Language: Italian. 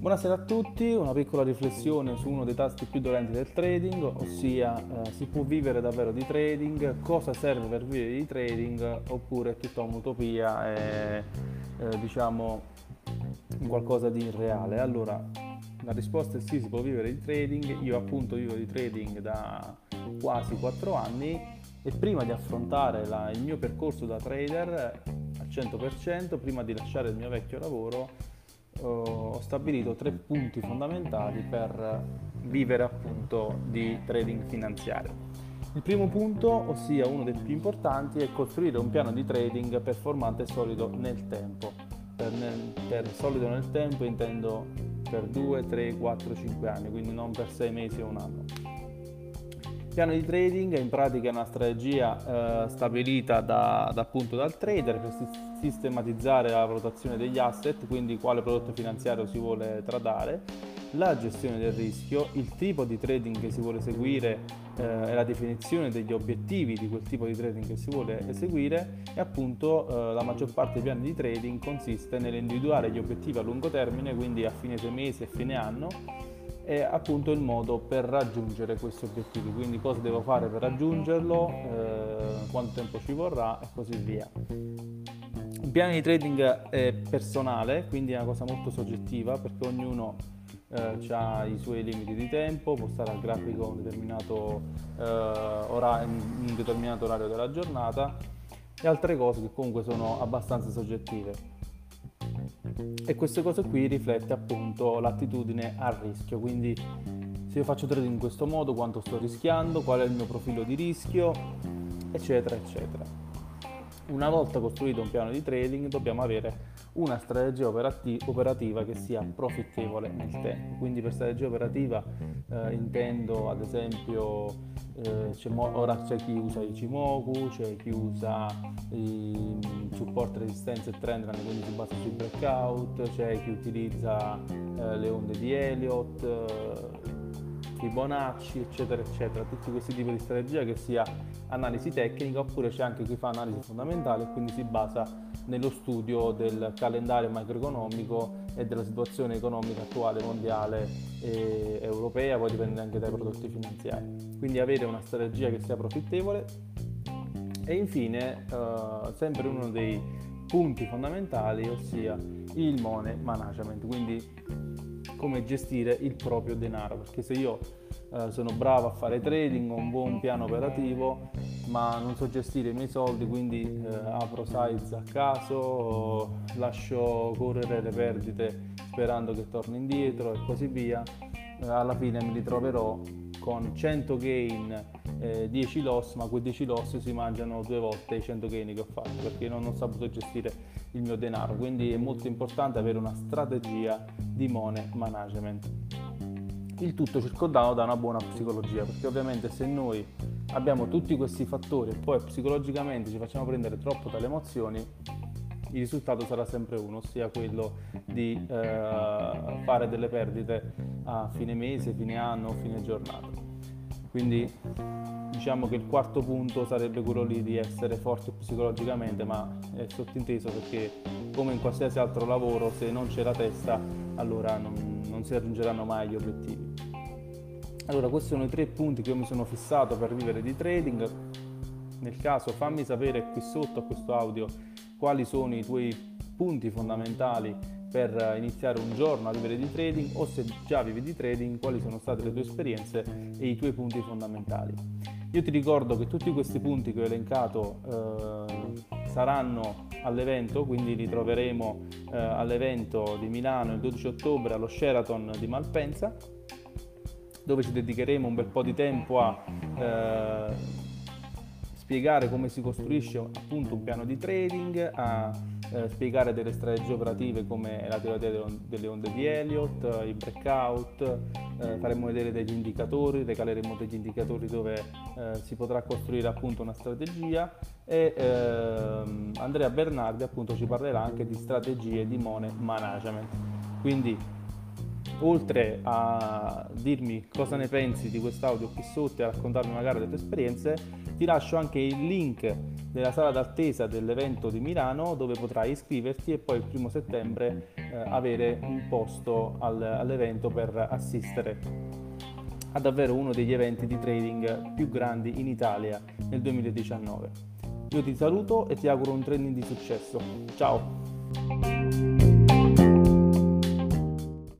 Buonasera a tutti, una piccola riflessione su uno dei tasti più dolenti del trading, ossia eh, si può vivere davvero di trading, cosa serve per vivere di trading oppure è tutta un'utopia e eh, diciamo qualcosa di irreale. Allora, la risposta è sì, si può vivere di trading, io appunto vivo di trading da quasi 4 anni e prima di affrontare la, il mio percorso da trader al 100%, prima di lasciare il mio vecchio lavoro, ho stabilito tre punti fondamentali per vivere appunto di trading finanziario. Il primo punto, ossia uno dei più importanti, è costruire un piano di trading performante e solido nel tempo. Per, nel, per solido nel tempo intendo per 2, 3, 4, 5 anni, quindi non per 6 mesi o un anno. Piano di trading è in pratica una strategia eh, stabilita da, da, appunto dal trader per sistematizzare la valutazione degli asset, quindi quale prodotto finanziario si vuole tradare, la gestione del rischio, il tipo di trading che si vuole seguire eh, e la definizione degli obiettivi di quel tipo di trading che si vuole eseguire e appunto eh, la maggior parte dei piani di trading consiste nell'individuare gli obiettivi a lungo termine, quindi a fine mesi e fine anno è appunto il modo per raggiungere questi obiettivi, quindi cosa devo fare per raggiungerlo, eh, quanto tempo ci vorrà e così via. Un piano di trading è personale, quindi è una cosa molto soggettiva perché ognuno eh, ha i suoi limiti di tempo, può stare al grafico un determinato, eh, ora, un determinato orario della giornata e altre cose che comunque sono abbastanza soggettive e queste cose qui riflette appunto l'attitudine al rischio, quindi se io faccio trading in questo modo, quanto sto rischiando, qual è il mio profilo di rischio, eccetera, eccetera. Una volta costruito un piano di trading dobbiamo avere una strategia operativa che sia profittevole nel tempo. Quindi per strategia operativa eh, intendo ad esempio eh, mo- ora c'è chi usa i Chimoku, c'è chi usa i support, resistenza e trend quindi si basa sui breakout, c'è chi utilizza eh, le onde di Elliott, eh, Fibonacci, eccetera, eccetera, tutti questi tipi di strategia che sia analisi tecnica oppure c'è anche chi fa analisi fondamentale e quindi si basa nello studio del calendario macroeconomico e della situazione economica attuale mondiale e europea, poi dipende anche dai prodotti finanziari. Quindi avere una strategia che sia profittevole e infine eh, sempre uno dei punti fondamentali, ossia il money management, quindi come gestire il proprio denaro, perché se io eh, sono bravo a fare trading, ho un buon piano operativo, ma non so gestire i miei soldi, quindi eh, apro size a caso, lascio correre le perdite sperando che torni indietro e così via, eh, alla fine mi ritroverò con 100 gain, eh, 10 loss, ma quei 10 loss si mangiano due volte i 100 gain che ho fatto perché non ho saputo gestire il mio denaro. Quindi è molto importante avere una strategia di money management. Il tutto circondato da una buona psicologia, perché ovviamente se noi abbiamo tutti questi fattori e poi psicologicamente ci facciamo prendere troppo dalle emozioni, il risultato sarà sempre uno, ossia quello di eh, fare delle perdite a fine mese, fine anno, fine giornata. Quindi diciamo che il quarto punto sarebbe quello lì di essere forti psicologicamente, ma è sottinteso perché come in qualsiasi altro lavoro, se non c'è la testa, allora non, non si raggiungeranno mai gli obiettivi. Allora, questi sono i tre punti che io mi sono fissato per vivere di trading. Nel caso fammi sapere qui sotto a questo audio quali sono i tuoi punti fondamentali per iniziare un giorno a vivere di trading o se già vivi di trading quali sono state le tue esperienze e i tuoi punti fondamentali. Io ti ricordo che tutti questi punti che ho elencato eh, saranno all'evento, quindi li troveremo eh, all'evento di Milano il 12 ottobre allo Sheraton di Malpensa, dove ci dedicheremo un bel po' di tempo a eh, spiegare come si costruisce appunto un piano di trading, a eh, spiegare delle strategie operative come la teoria delle onde di Elliott, i breakout, eh, faremo vedere degli indicatori, regaleremo degli indicatori dove eh, si potrà costruire appunto una strategia e ehm, Andrea Bernardi appunto ci parlerà anche di strategie di money management. Quindi oltre a dirmi cosa ne pensi di quest'audio qui sotto e a raccontarmi magari le tue esperienze, Ti lascio anche il link della sala d'attesa dell'evento di Milano dove potrai iscriverti e poi il primo settembre eh, avere un posto al, all'evento per assistere a davvero uno degli eventi di trading più grandi in Italia nel 2019. Io ti saluto e ti auguro un trading di successo. Ciao!